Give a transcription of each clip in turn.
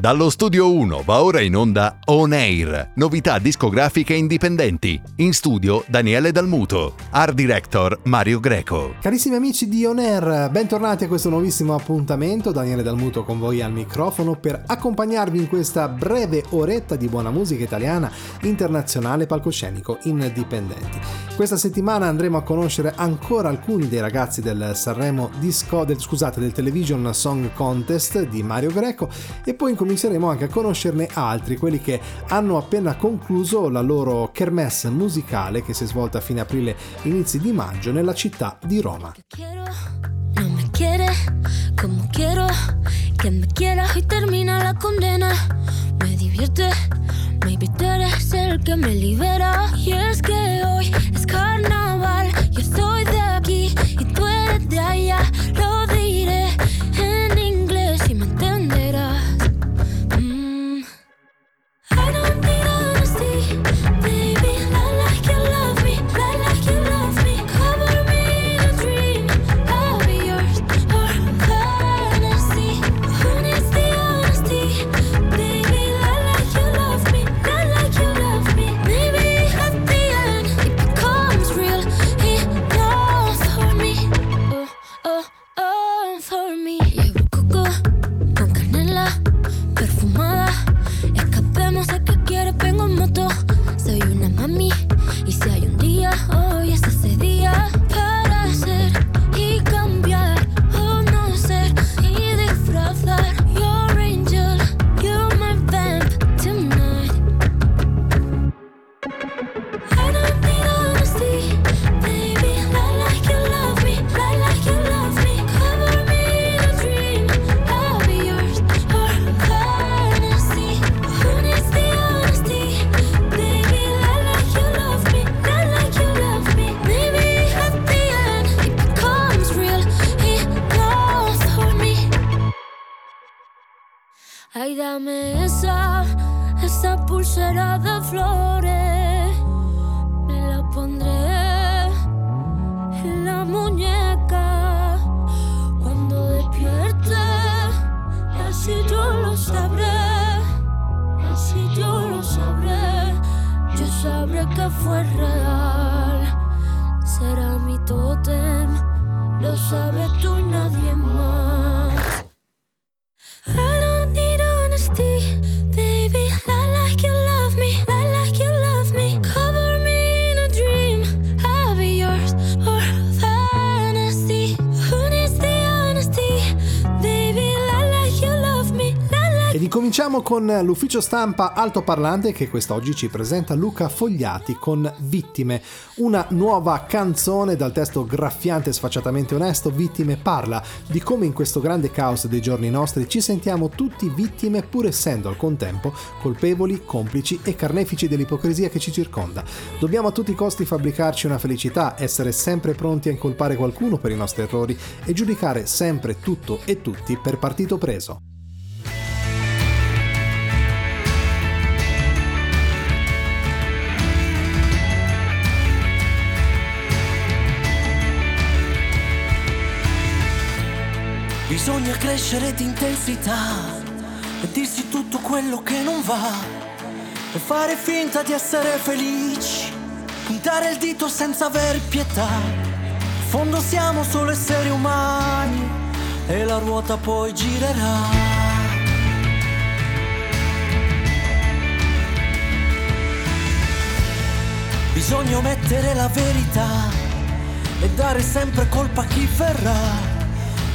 Dallo studio 1 va ora in onda On Air, novità discografiche indipendenti. In studio Daniele Dalmuto, art director Mario Greco. Carissimi amici di On Air, bentornati a questo nuovissimo appuntamento. Daniele Dalmuto con voi al microfono per accompagnarvi in questa breve oretta di buona musica italiana, internazionale, palcoscenico, indipendenti. Questa settimana andremo a conoscere ancora alcuni dei ragazzi del Sanremo Disco, del, scusate, del Television Song Contest di Mario Greco e poi incominceremo anche a conoscerne altri, quelli che hanno appena concluso la loro kermesse musicale che si è svolta a fine aprile, inizi di maggio nella città di Roma. Quiere como quiero que me quieras y termina la condena. Me divierte, maybe tú eres el que me libera. Y es que hoy es carnaval, yo soy de aquí y tú eres de allá. Lo diré con l'ufficio stampa altoparlante che quest'oggi ci presenta Luca Fogliati con Vittime, una nuova canzone dal testo graffiante e sfacciatamente onesto. Vittime parla di come in questo grande caos dei giorni nostri ci sentiamo tutti vittime pur essendo al contempo colpevoli, complici e carnefici dell'ipocrisia che ci circonda. Dobbiamo a tutti i costi fabbricarci una felicità, essere sempre pronti a incolpare qualcuno per i nostri errori e giudicare sempre tutto e tutti per partito preso. Bisogna crescere di intensità e dirsi tutto quello che non va e fare finta di essere felici, puntare il dito senza aver pietà. In fondo siamo solo esseri umani e la ruota poi girerà. Bisogna omettere la verità e dare sempre colpa a chi verrà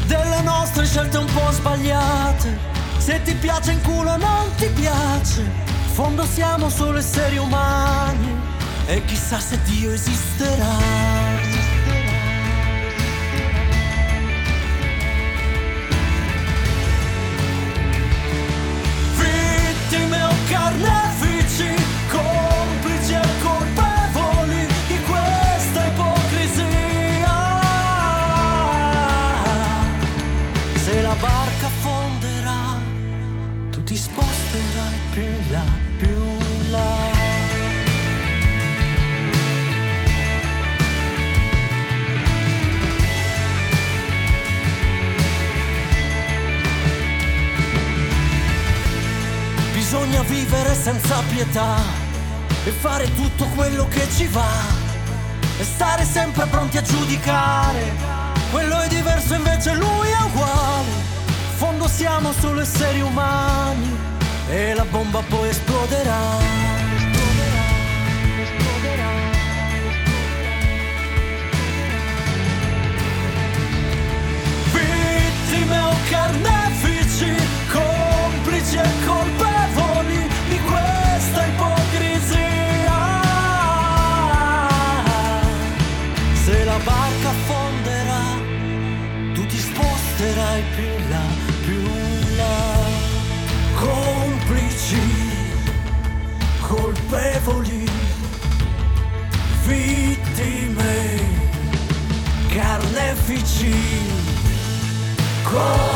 delle nostre scelte un po' sbagliate. Se ti piace in culo non ti piace. In fondo siamo solo esseri umani e chissà se Dio esisterà. Vivere senza pietà e fare tutto quello che ci va e stare sempre pronti a giudicare. Quello è diverso invece lui è uguale. In fondo siamo solo esseri umani e la bomba poi esploderà. Complici,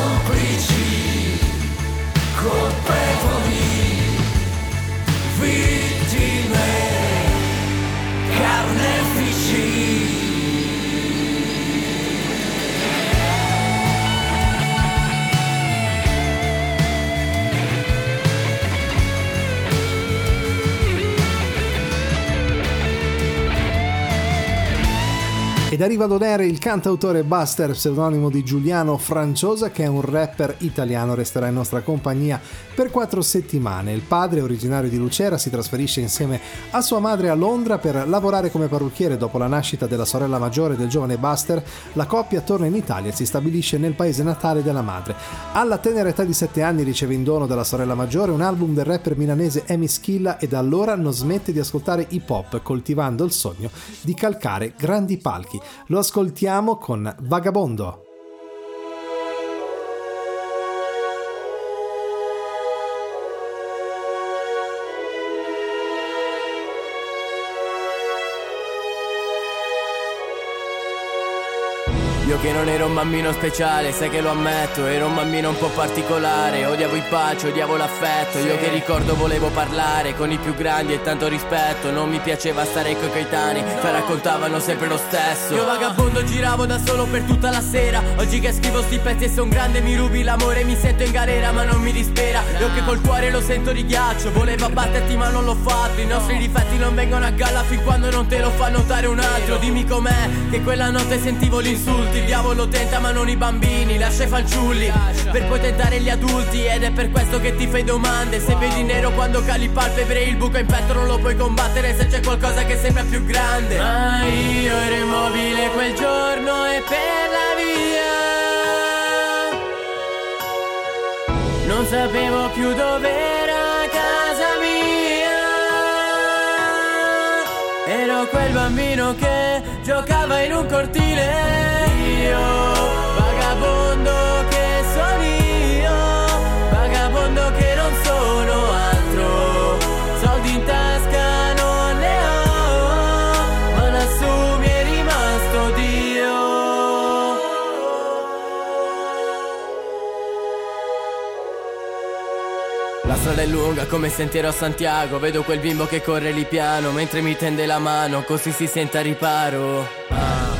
Ed arriva ad onere il cantautore Buster, pseudonimo di Giuliano Franciosa, che è un rapper italiano, resterà in nostra compagnia per quattro settimane. Il padre, originario di Lucera, si trasferisce insieme a sua madre a Londra per lavorare come parrucchiere dopo la nascita della sorella maggiore del giovane Buster. La coppia torna in Italia e si stabilisce nel paese natale della madre. Alla tenera età di 7 anni riceve in dono dalla sorella maggiore un album del rapper milanese Emi Schilla e da allora non smette di ascoltare hip hop, coltivando il sogno di calcare grandi palchi. Lo ascoltiamo con Vagabondo. Io che non ero un bambino speciale, sai che lo ammetto, ero un bambino un po' particolare, odiavo i pace, odiavo l'affetto, io che ricordo volevo parlare con i più grandi e tanto rispetto, non mi piaceva stare coi coetanei, che raccontavano sempre lo stesso. Io vagabondo giravo da solo per tutta la sera, oggi che scrivo sti pezzi e son grande mi rubi l'amore, mi sento in galera ma non mi dispera, io che col cuore lo sento di ghiaccio, volevo abbatterti ma non l'ho fatto, i nostri difetti non vengono a galla fin quando non te lo fa notare un altro, dimmi com'è, che quella notte sentivo gli insulti il diavolo tenta ma non i bambini. Lascia i fanciulli per poi tentare gli adulti Ed è per questo che ti fai domande. Se vedi nero quando cali palpebre Il buco in petto non lo puoi combattere Se c'è qualcosa che sembra più grande. Ma io ero immobile quel giorno e per la via Non sapevo più dove era casa mia. Ero quel bambino che giocava in un cortile strada è lunga come sentiero a Santiago Vedo quel bimbo che corre lì piano Mentre mi tende la mano così si senta riparo. Ah.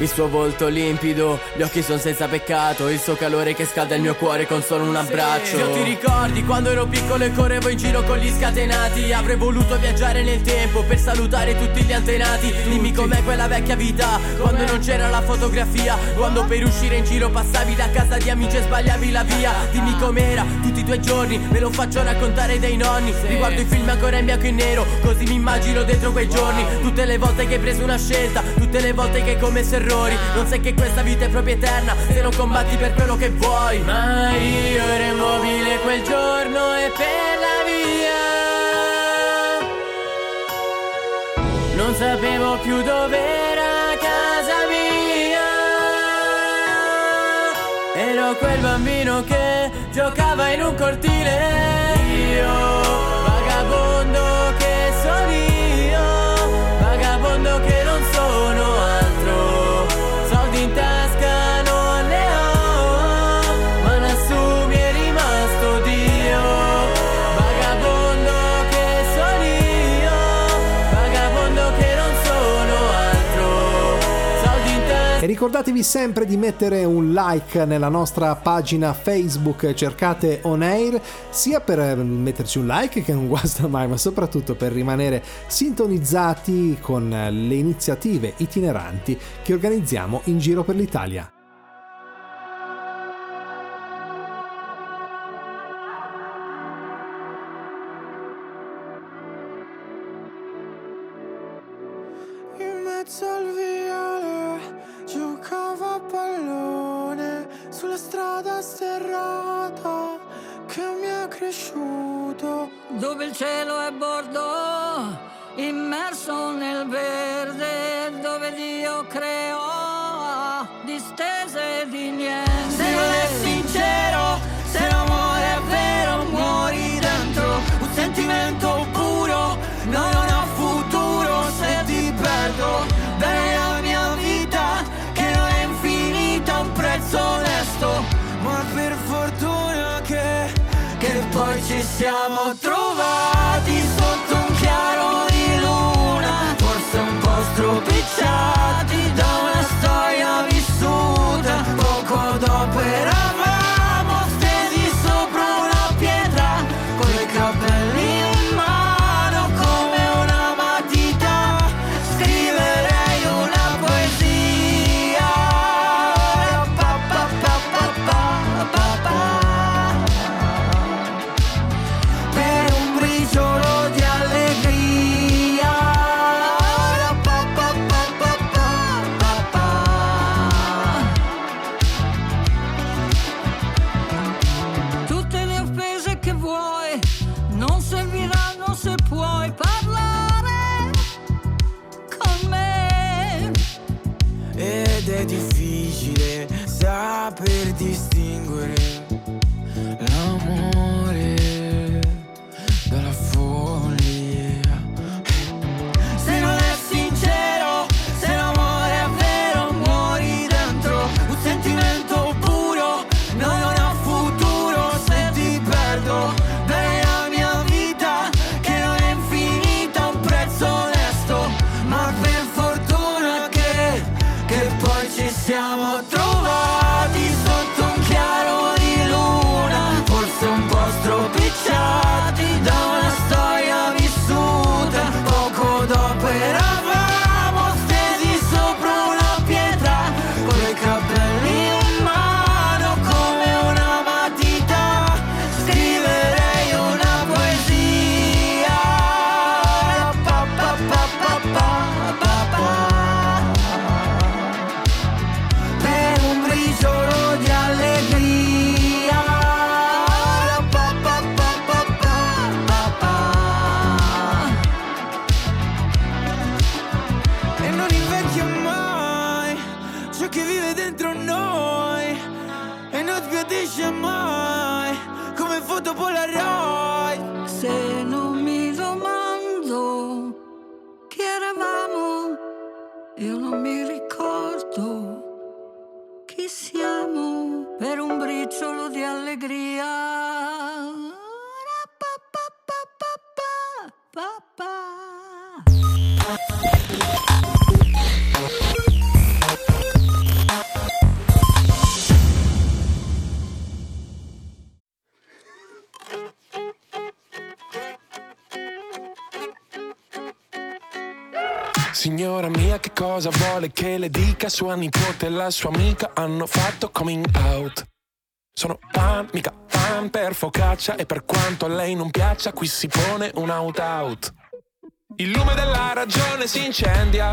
Il suo volto limpido, gli occhi sono senza peccato Il suo calore che scalda il mio cuore con solo un abbraccio. Io ti ricordi quando ero piccolo e correvo in giro con gli scatenati Avrei voluto viaggiare nel tempo per salutare tutti gli antenati. Dimmi com'è quella vecchia vita, quando non c'era la fotografia Quando per uscire in giro passavi da casa di amici e sbagliavi la via. Dimmi com'era tutti i tuoi giorni, me lo faccio raccontare dai nonni. Riguardo i film ancora in bianco e nero, così mi immagino dentro quei giorni. Tutte le volte che hai preso una scelta, tutte le volte che hai commesso errori non sai che questa vita è proprio eterna Se non combatti per quello che vuoi. Ma io ero immobile quel giorno e per la via. Non sapevo più dove era casa mia. Ero quel bambino che giocava in un cortile ricordatevi sempre di mettere un like nella nostra pagina Facebook, cercate On Air, sia per metterci un like che non guasta mai, ma soprattutto per rimanere sintonizzati con le iniziative itineranti che organizziamo in giro per l'Italia. Dove il cielo è bordo, immerso nel verde, dove Dio creò distese di niente. Se non è sincero, se l'amore è vero, muori dentro un sentimento puro, no, non ha futuro se ti perdo. Poi ci siamo trovati sotto un chiaro di luna, forse un po' stropicciati da una storia vissuta, poco dopo eravamo ci cosa vuole che le dica? Sua nipote e la sua amica hanno fatto coming out. Sono pan, mica pan per focaccia e per quanto a lei non piaccia, qui si pone un out out. Il lume della ragione si incendia.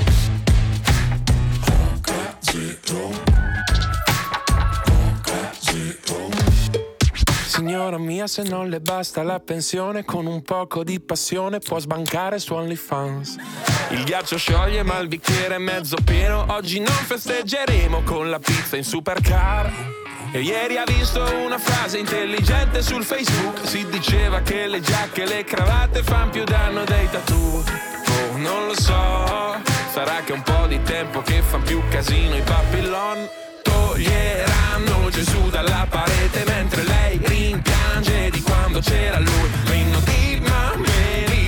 Se non le basta la pensione, con un poco di passione può sbancare su OnlyFans. Il ghiaccio scioglie ma il bicchiere è mezzo pieno, oggi non festeggeremo con la pizza in supercar. E ieri ha visto una frase intelligente sul Facebook, si diceva che le giacche e le cravatte fanno più danno dei tattoo. Oh, non lo so, sarà che un po' di tempo che fan più casino i papillon toglieranno Gesù dalla parete mentre lei quando c'era lui. Quindi di mamma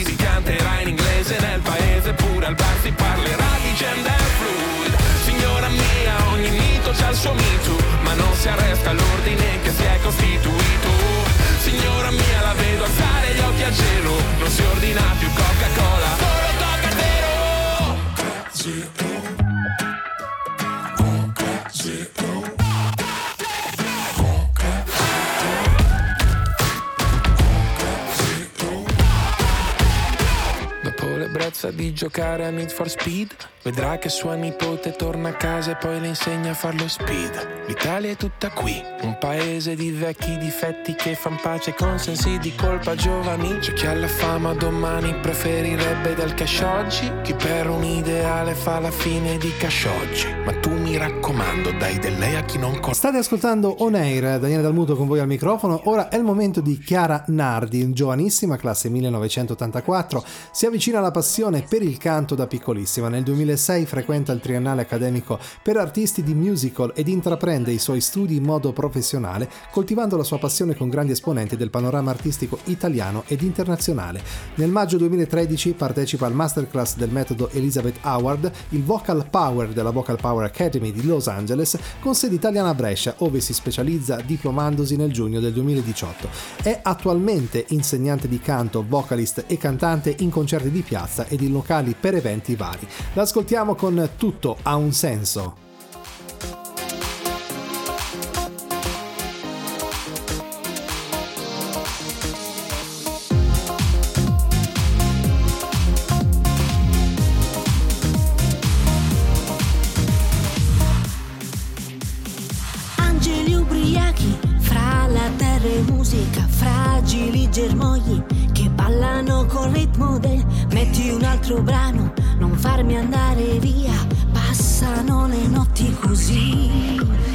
si canterà in inglese nel paese pure al bar si parlerà di gender fluid. Signora mia, ogni mito c'ha il suo mito, ma non si arresta l'ordine che si è costituito. Signora mia, la vedo alzare gli occhi a gelo, non si ordina più Coca-Cola. L'ebbrezza di giocare a Need for Speed. Vedrà che sua nipote torna a casa e poi le insegna a farlo speed. L'Italia è tutta qui, un paese di vecchi difetti che fan pace con sensi di colpa giovani. C'è chi ha la fama domani preferirebbe del cash oggi. Chi per un ideale fa la fine di cash oggi. Ma tu mi raccomando dai del lei a chi non conosce State ascoltando On Air, Daniele Dalmuto con voi al microfono. Ora è il momento di Chiara Nardi, giovanissima classe 1984 Si avvicina alla passione per il canto da piccolissima. Nel 2006 frequenta il triennale accademico per artisti di musical ed intraprende i suoi studi in modo professionale, coltivando la sua passione con grandi esponenti del panorama artistico italiano ed internazionale. Nel maggio 2013 partecipa al masterclass del metodo Elizabeth Howard, il Vocal Power della Vocal Power Academy di Los Angeles, con sede italiana a Brescia, ove si specializza diplomandosi nel giugno del 2018. È attualmente insegnante di canto, vocalist e cantante in concerti di piazza ed locali per eventi vari. L'ascoltiamo con Tutto ha un senso. Altro brano, non farmi andare via, passano le notti così.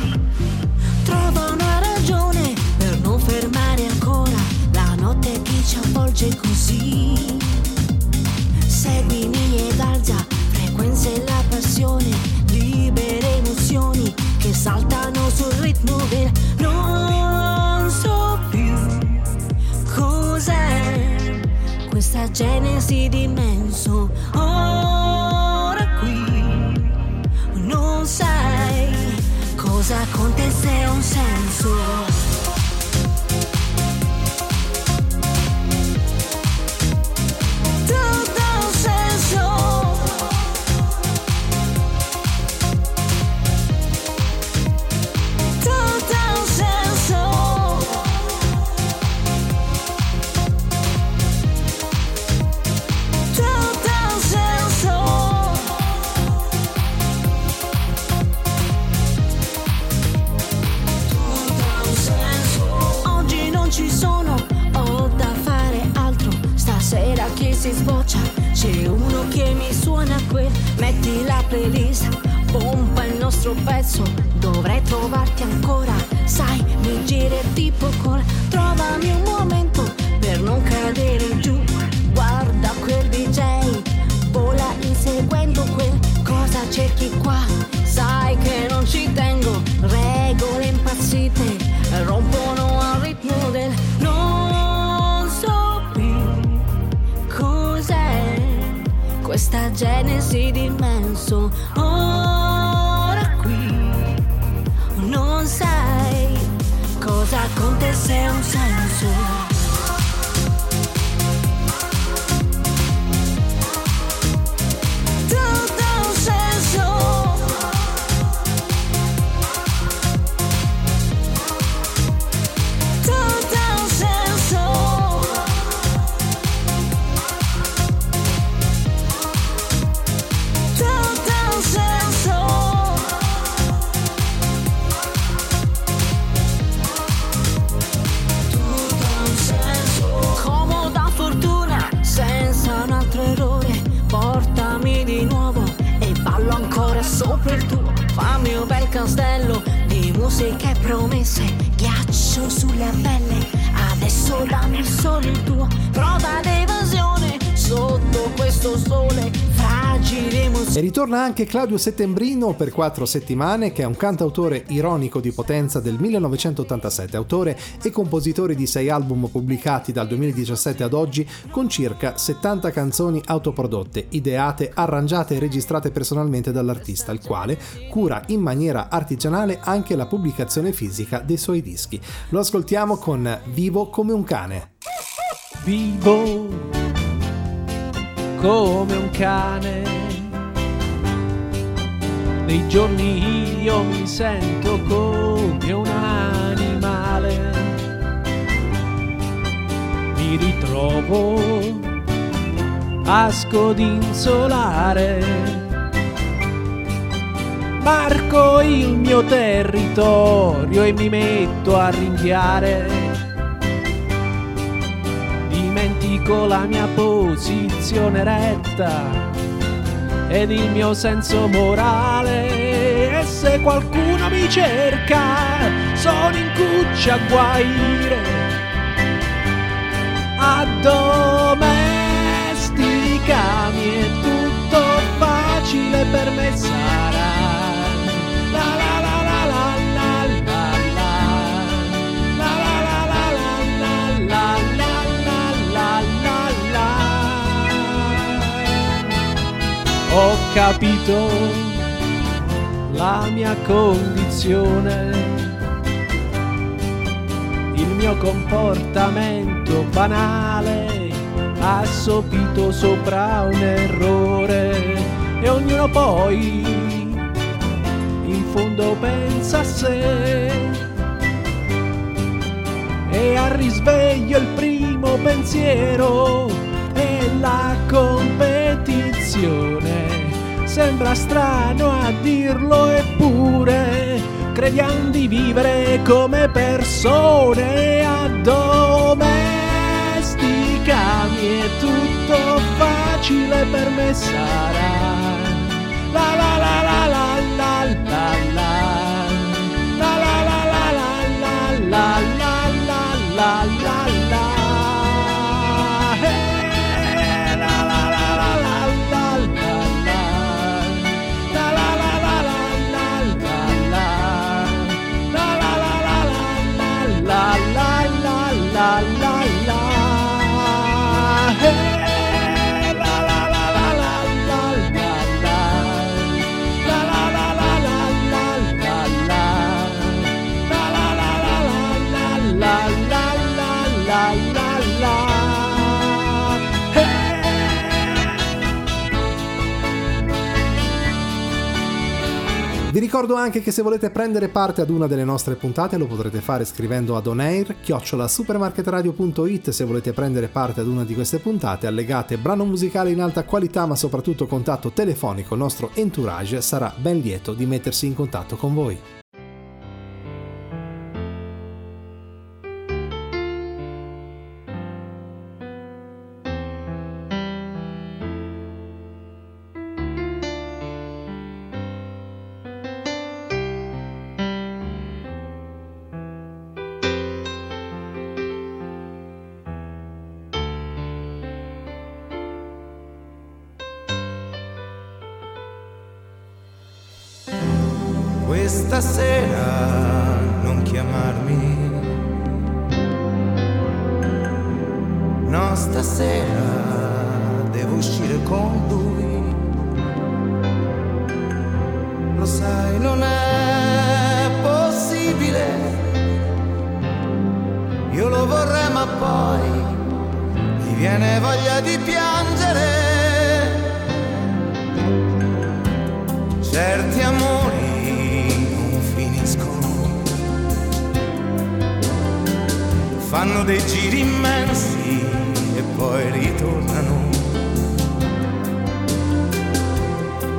Ritorna anche Claudio Settembrino per quattro settimane, che è un cantautore ironico di potenza del 1987, autore e compositore di sei album pubblicati dal 2017 ad oggi, con circa 70 canzoni autoprodotte, ideate, arrangiate e registrate personalmente dall'artista, il quale cura in maniera artigianale anche la pubblicazione fisica dei suoi dischi. Lo ascoltiamo con Vivo come un cane. Vivo come un cane nei giorni io mi sento come un animale. Mi ritrovo a scodinzolare. Marco il mio territorio e mi metto a ringhiare. Dimentico la mia posizione retta ed il mio senso morale. E se qualcuno mi cerca, sono in cuccia a guaire. Addomesticami è tutto facile per me capito la mia condizione, il mio comportamento banale, assopito sopra un errore. E ognuno poi in fondo pensa a sé. E al risveglio il primo pensiero è la competizione sembra strano a dirlo eppure crediamo di vivere come persone addomesticami è tutto facile per me sarà ricordo anche che se volete prendere parte ad una delle nostre puntate lo potrete fare scrivendo ad onair chiocciola supermarketradio.it se volete prendere parte ad una di queste puntate allegate brano musicale in alta qualità ma soprattutto contatto telefonico il nostro entourage sarà ben lieto di mettersi in contatto con voi.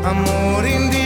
amore indietro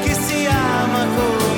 per chi si ama come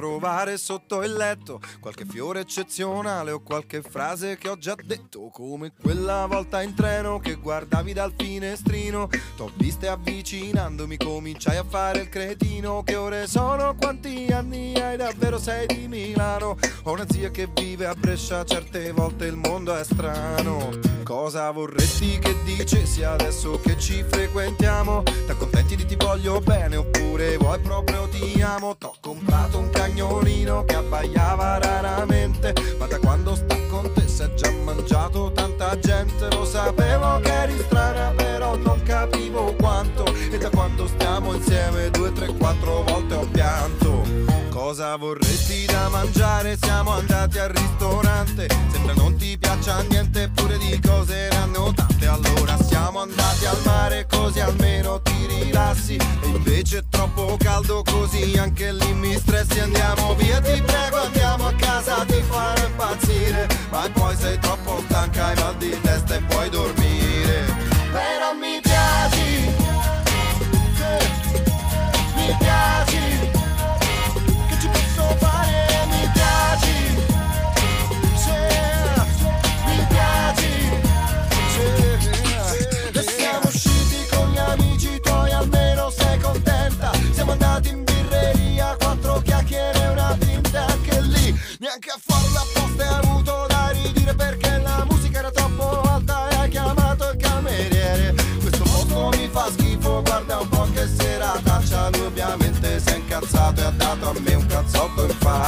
regalo da trovare sotto il letto? Qualche fiore eccezionale o qualche frase che ho già detto? Come quella volta in treno che guardavi dal finestrino. T'ho viste avvicinandomi, cominciai a fare il cretino. Che ore sono? Quanti anni hai? Davvero sei di Milano? Ho una zia che vive a Brescia, certe volte il mondo è strano. Cosa vorresti che dicessi adesso che ci frequentiamo? T'accontenti di ti voglio bene oppure vuoi proprio ti amo? T'ho comprato un cagnolino che abbaiava raramente, ma da quando sta con te si è già mangiato tanta gente. Lo sapevo che eri strana, però non capivo quanto. E da quando stiamo insieme due, tre, quattro volte ho pianto. Cosa vorresti da mangiare? Siamo andati al ristorante. Sembra non ti piaccia niente, eppure di cose erano tante. Allora siamo andati al mare, così almeno ti rilassi. E invece è troppo caldo, così anche lì stressi. Andiamo via, ti prego, andiamo a casa, ti farò impazzire. Ma poi sei troppo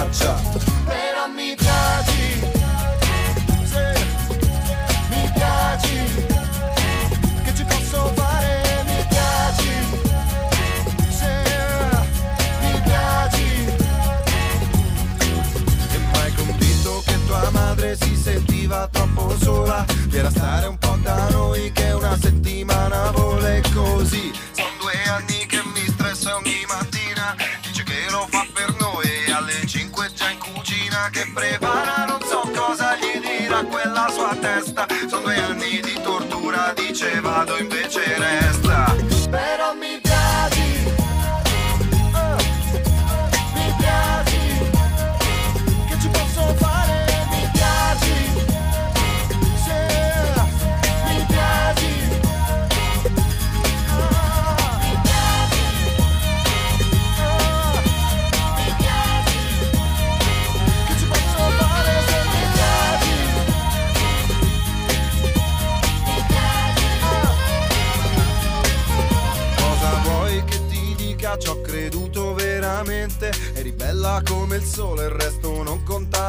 doccia. Però mi piaci, sì, mi piaci. Che ci posso fare? Mi piaci, sì, mi piaci. E mai convinto che tua madre si sentiva troppo sola Per stare un po' da noi che una settimana vuole così Che prepara non so cosa gli dirà quella sua testa. Sono due anni di tortura, dice vado invece resta veramente. Eri bella come il sole, il resto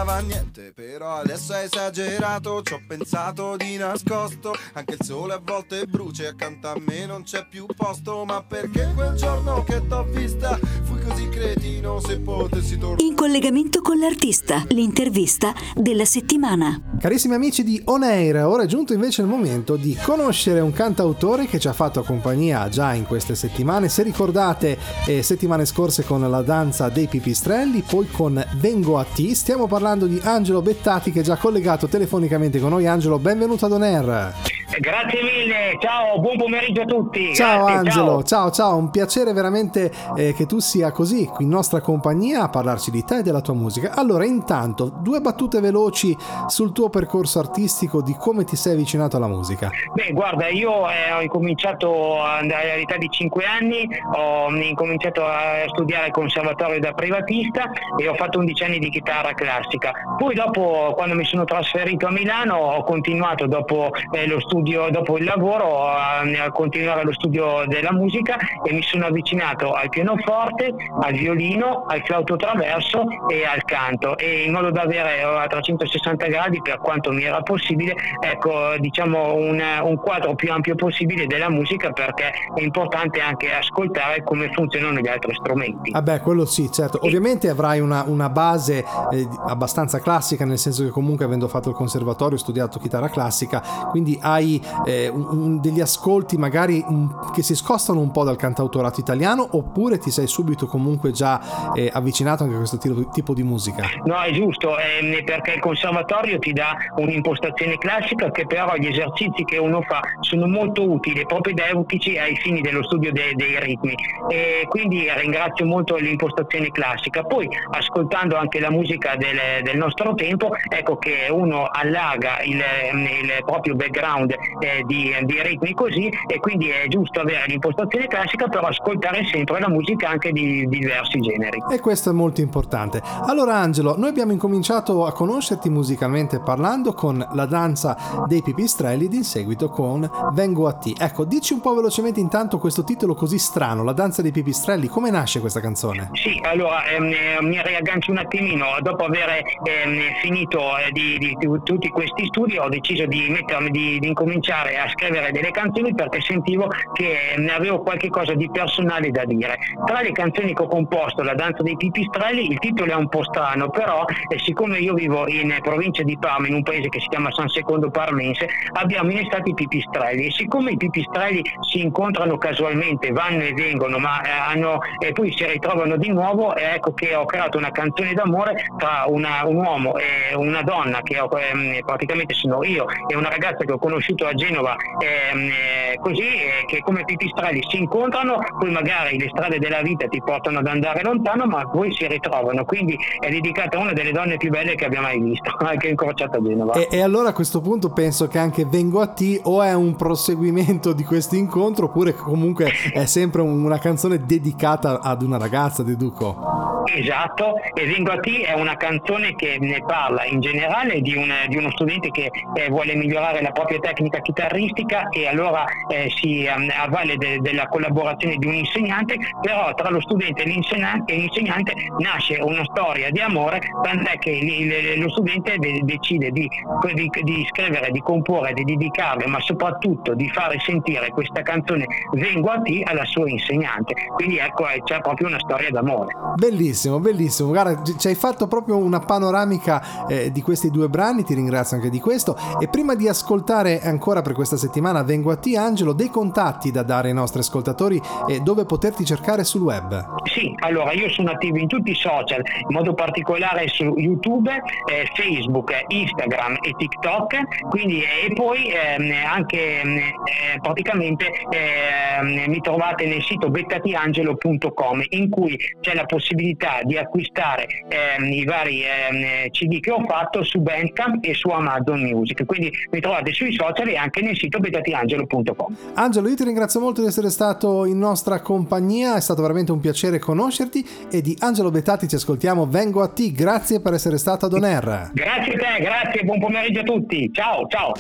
non contava niente. Però adesso hai esagerato, ci ho pensato di nascosto. Anche il sole a volte brucia e accanto a me non c'è più posto. Ma perché quel giorno che t'ho vista fui così cretino se potessi tornare? In collegamento con l'artista, l'intervista della settimana. Carissimi amici di On Air, ora è giunto invece il momento di conoscere un cantautore che ci ha fatto compagnia già in queste settimane. Se ricordate, eh, settimane scorse con la danza dei pipistrelli, poi con Vengo a T, stiamo parlando di Angelo Bettati che è già collegato telefonicamente con noi. Angelo, benvenuto ad On Air. Grazie mille, ciao, buon pomeriggio a tutti. Ciao Grazie, Angelo, ciao ciao, un piacere veramente eh, che tu sia così qui in nostra compagnia a parlarci di te e della tua musica. Allora, intanto, due battute veloci sul tuo percorso artistico di come ti sei avvicinato alla musica. Beh, guarda, io eh, ho incominciato all'età di 5 anni, ho incominciato a studiare al conservatorio da privatista e ho fatto 11 anni di chitarra classica. Poi dopo, quando mi sono trasferito a Milano, ho continuato dopo eh, lo studio, dopo il lavoro, a, a continuare lo studio della musica e mi sono avvicinato al pianoforte, al violino, al flauto traverso e al canto e in modo da avere eh, a 360 gradi per quanto mi era possibile, ecco, diciamo un, un quadro più ampio possibile della musica perché è importante anche ascoltare come funzionano gli altri strumenti. Vabbè, quello sì, certo. Ovviamente avrai una, una base eh, abbastanza classica, nel senso che comunque avendo fatto il conservatorio, studiato chitarra classica, quindi hai eh, un- degli ascolti magari un- che si scostano un po' dal cantautorato italiano, oppure ti sei subito comunque già eh, avvicinato anche a questo tipo, tipo di musica? No, è giusto, ehm, perché il conservatorio ti dà un'impostazione classica che però gli esercizi che uno fa sono molto utili, propedeutici ai fini dello studio de- dei ritmi. E quindi ringrazio molto l'impostazione classica. Poi, ascoltando anche la musica del, del nostro tempo, ecco che uno allarga il, il proprio background eh, di, di ritmi così e quindi è giusto avere l'impostazione classica per ascoltare sempre la musica anche di, di diversi generi. E questo è molto importante. Allora Angelo, noi abbiamo incominciato a conoscerti musicalmente parlando con la danza dei pipistrelli ed in seguito con Vengo a T. Ecco, dici un po' velocemente intanto questo titolo così strano, la danza dei pipistrelli, come nasce questa canzone? Sì, allora ehm, eh, mi riaggancio un attimino, dopo aver ehm, finito eh, di, di- di tutti questi studi ho deciso di mettermi, di, di incominciare a scrivere delle canzoni perché sentivo che ne avevo qualche cosa di personale da dire. Tra le canzoni che ho composto, La danza dei pipistrelli, il titolo è un po' strano, però eh, siccome io vivo in provincia di Parma, in un paese che si chiama San Secondo Parmense, abbiamo in estate i pipistrelli e siccome i pipistrelli si incontrano casualmente, vanno e vengono, ma eh, hanno, e poi si ritrovano di nuovo, eh, ecco che ho creato una canzone d'amore tra una- un uomo e una donna che ho, ehm, praticamente sono io e una ragazza che ho conosciuto a Genova ehm, eh, così eh, che come pipistrelli si incontrano, poi magari le strade della vita ti portano ad andare lontano, ma poi si ritrovano. Quindi è dedicata a una delle donne più belle che abbia mai visto, che ho incrociato a Genova. E, e allora a questo punto penso che anche Vengo a T o è un proseguimento di questo incontro oppure comunque è sempre un- una canzone dedicata ad una ragazza, deduco. Esatto, e Vengo a te è una canzone che ne parla in generale di, un, di uno studente che eh, vuole migliorare la propria tecnica chitarristica e allora eh, si um, avvale de, della collaborazione di un insegnante, però tra lo studente e l'insegnante, e l'insegnante nasce una storia di amore, tant'è che il, lo studente de, decide di, di, di, scrivere, di comporre, di dedicarle, ma soprattutto di fare sentire questa canzone Vengo a te alla sua insegnante. Quindi ecco, eh, c'è proprio una storia d'amore. Bellissimo, bellissimo. Guarda, ci hai fatto proprio una panoramica eh, di questi due brani, ti ringrazio anche di questo. E prima di ascoltare ancora per questa settimana Vengo a te, Angelo, dei contatti da dare ai nostri ascoltatori e dove poterti cercare sul web. Sì, allora io sono attivo in tutti i social, in modo particolare su YouTube, eh, Facebook, Instagram e TikTok, quindi, eh, e poi ehm, anche ehm, eh, praticamente ehm, mi trovate nel sito bettatiangelo.com in cui c'è la possibilità di acquistare ehm, i vari ehm, CD che ho fatto su Bandcamp e su Amazon Music, quindi mi trovate sui social e anche nel sito bettatiangelo.com. Angelo, io ti ringrazio molto di essere stato in nostra compagnia, è stato veramente un piacere conoscerti e di Angelo Bettati ci ascoltiamo Vengo a te, grazie per essere stato ad On Air. Grazie a te, grazie, buon pomeriggio a tutti, ciao ciao.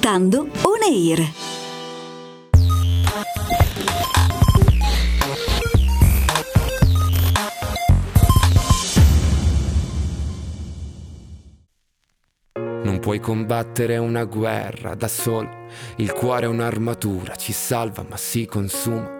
ascoltando On Air. Non puoi combattere una guerra da solo, il cuore è un'armatura, ci salva ma si consuma.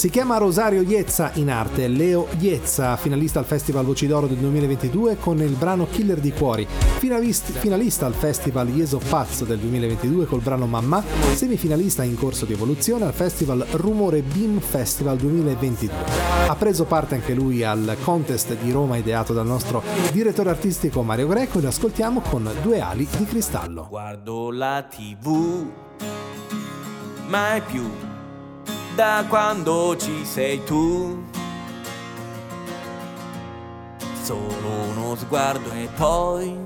Si chiama Rosario Iezza in arte, Leo Iezza, finalista al Festival Voci d'Oro del 2022 con il brano Killer di Cuori, finalista al Festival Ieso Pazzo del 2022 col brano Mamma, semifinalista in corso di evoluzione al Festival Rumore Beam Festival 2022. Ha preso parte anche lui al contest di Roma ideato dal nostro direttore artistico Mario Greco e lo ascoltiamo con Due ali di cristallo. Guardo la tv, mai più da quando ci sei tu. Solo uno sguardo e poi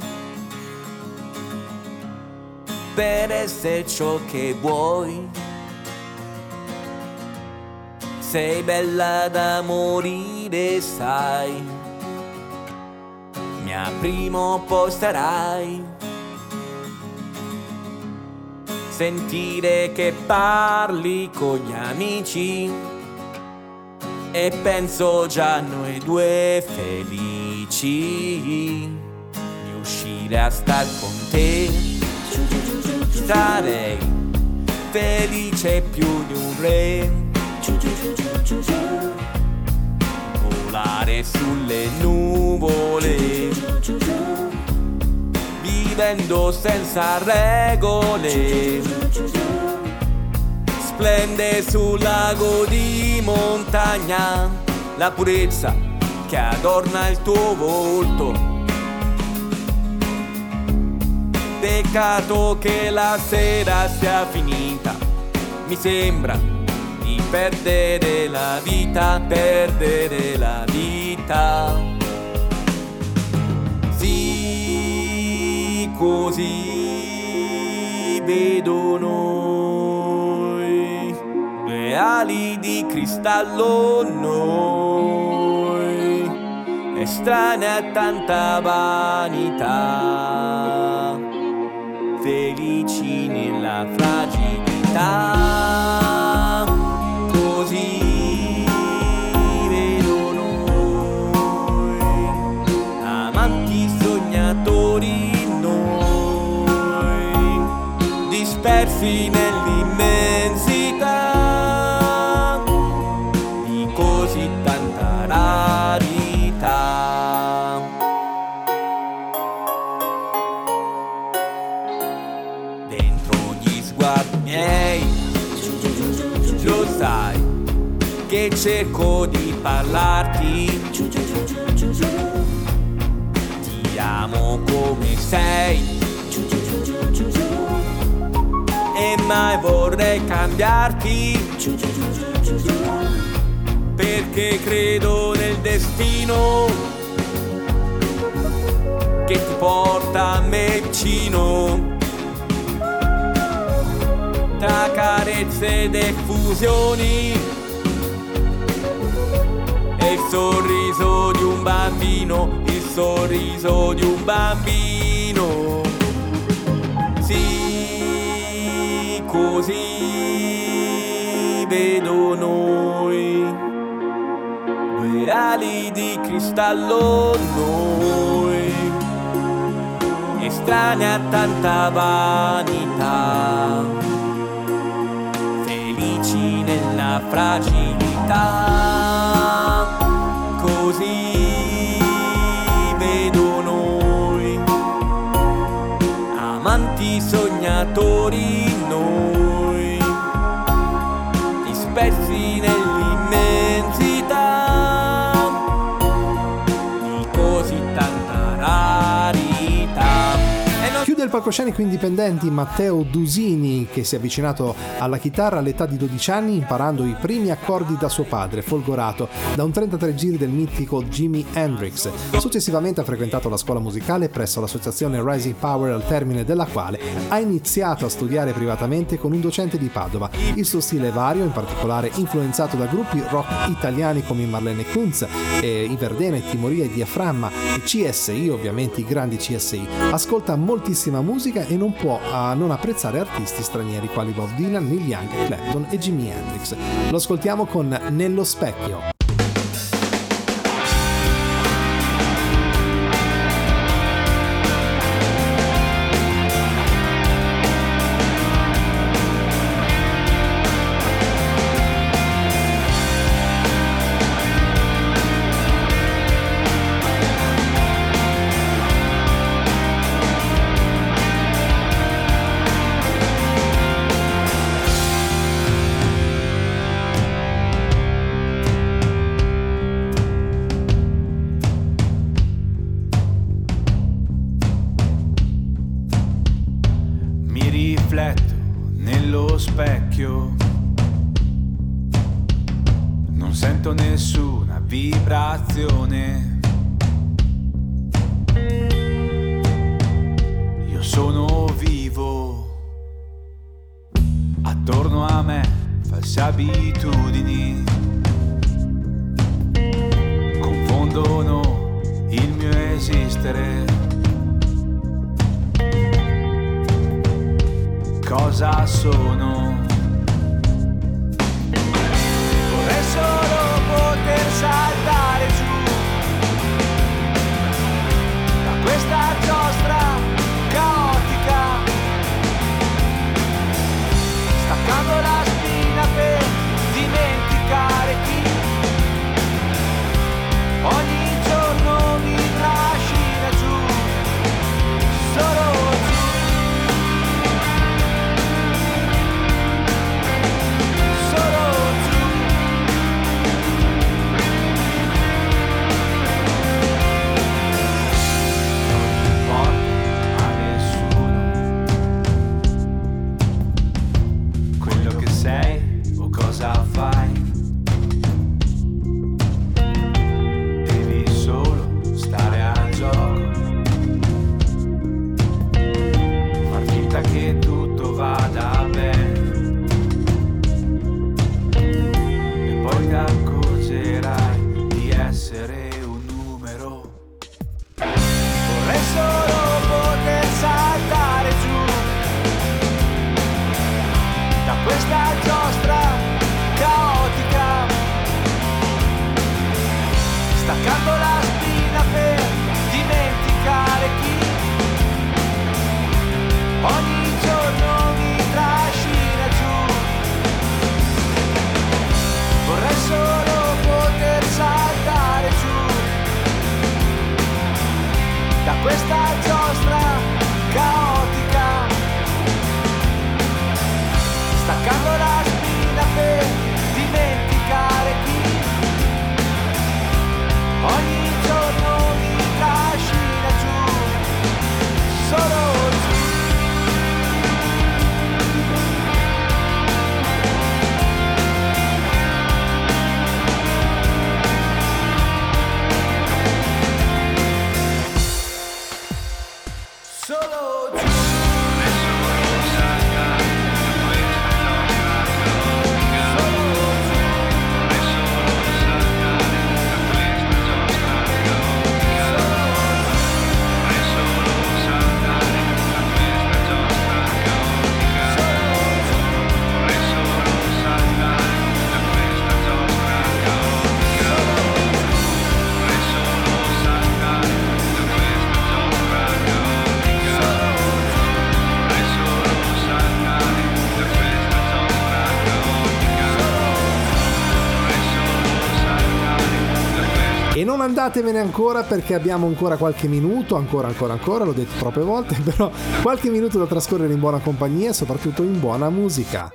per essere ciò che vuoi. Sei bella da morire, sai. Mia prima o poi sarai. Sentire che parli con gli amici. E penso già noi due felici di uscire a star con te. Starei felice più di un re. Volare sulle nuvole vivendo senza regole. Splende sul lago di montagna la purezza che adorna il tuo volto. Peccato che la sera sia finita, mi sembra di perdere la vita, perdere la vita. Così vedo noi, due ali di cristallo noi, estranea tanta vanità, felici nella fragilità, dispersi nell'immensità di così tanta rarità. Dentro gli sguardi miei, lo sai che cerco di parlarti. Ti amo come sei. E mai vorrei cambiarti. Perché credo nel destino che ti porta a me vicino. Tra carezze ed effusioni e il sorriso di un bambino, il sorriso di un bambino. Così vedo noi, due ali di cristallo noi, estranei a tanta vanità, felici nella fragilità. Così sognatori noi, Il palcoscenico indipendenti Matteo Dusini che si è avvicinato alla chitarra all'età di 12 anni imparando i primi accordi da suo padre, folgorato da un 33 giri del mitico Jimi Hendrix. Successivamente ha frequentato la scuola musicale presso l'associazione Rising Power al termine della quale ha iniziato a studiare privatamente con un docente di Padova. Il suo stile è vario, in particolare influenzato da gruppi rock italiani come Marlene Kunz, e i Verdena, i Timoria e Diaframma, CSI ovviamente, i grandi CSI. Ascolta moltissima musica e non può ah, non apprezzare artisti stranieri quali Bob Dylan, Neil Young, Clapton e Jimi Hendrix. Lo ascoltiamo con Nello specchio. E non andatevene ancora perché abbiamo ancora qualche minuto, ancora, ancora, ancora, l'ho detto troppe volte, però qualche minuto da trascorrere in buona compagnia e soprattutto in buona musica.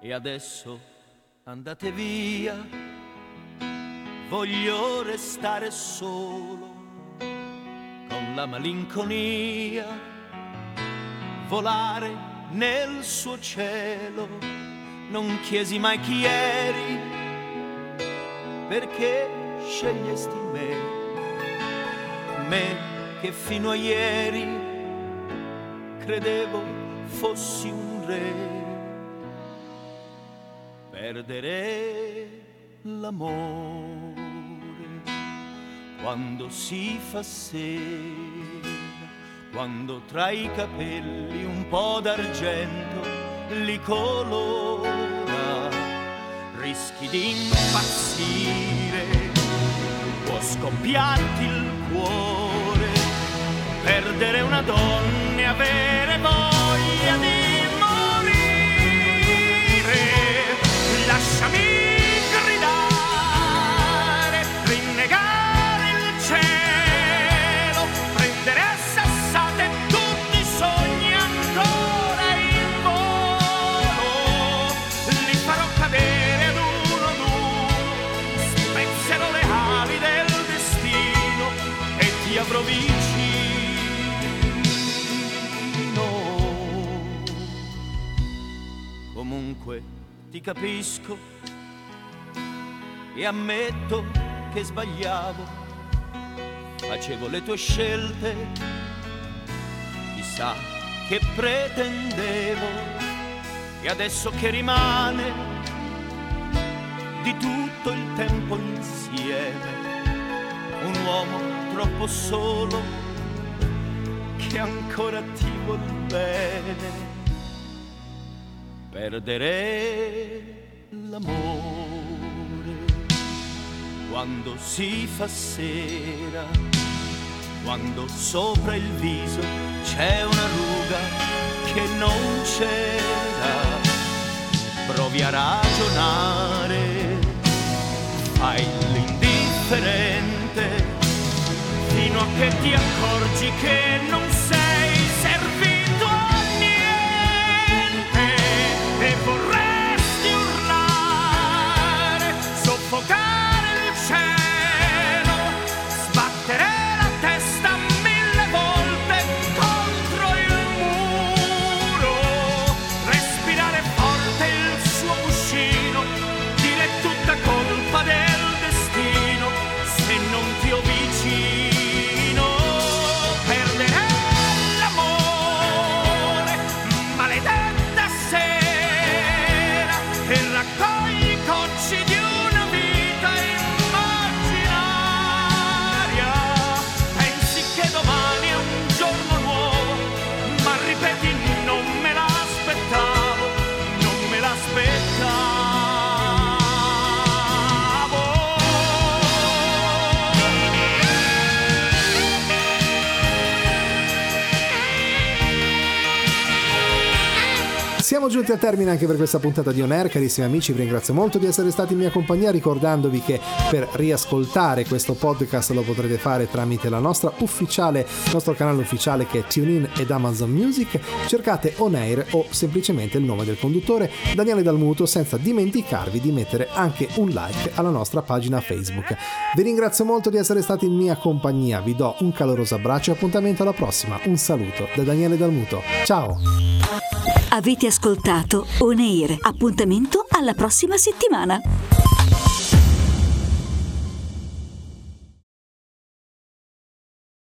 E adesso andate via, voglio restare solo con la malinconia, volare nel suo cielo. Non chiesi mai chi eri, perché scegliesti me, me che fino a ieri credevo fossi un re. Perdere l'amore quando si fa sera quando tra i capelli un po' d'argento li colora, rischi di impazzire, può scoppiarti il cuore, perdere una donna e avere voglia di morire. Lasciami ti capisco e ammetto che sbagliavo. Facevo le tue scelte, chissà che pretendevo e adesso che rimane di tutto il tempo insieme, un uomo troppo solo che ancora ti vuol bene. Perdere l'amore quando si fa sera, quando sopra il viso c'è una ruga che non c'era. Provi a ragionare, fai l'indifferente, fino a che ti accorgi che non sei Siamo giunti al termine anche per questa puntata di On Air, carissimi amici, vi ringrazio molto di essere stati in mia compagnia, ricordandovi che per riascoltare questo podcast lo potrete fare tramite la nostra ufficiale, nostro canale ufficiale che è TuneIn ed Amazon Music, cercate On Air o semplicemente il nome del conduttore Daniele Dalmuto senza dimenticarvi di mettere anche un like alla nostra pagina Facebook. Vi ringrazio molto di essere stati in mia compagnia, vi do un caloroso abbraccio e appuntamento alla prossima, un saluto da Daniele Dalmuto, ciao! Avete ascoltato On Air. Appuntamento alla prossima settimana.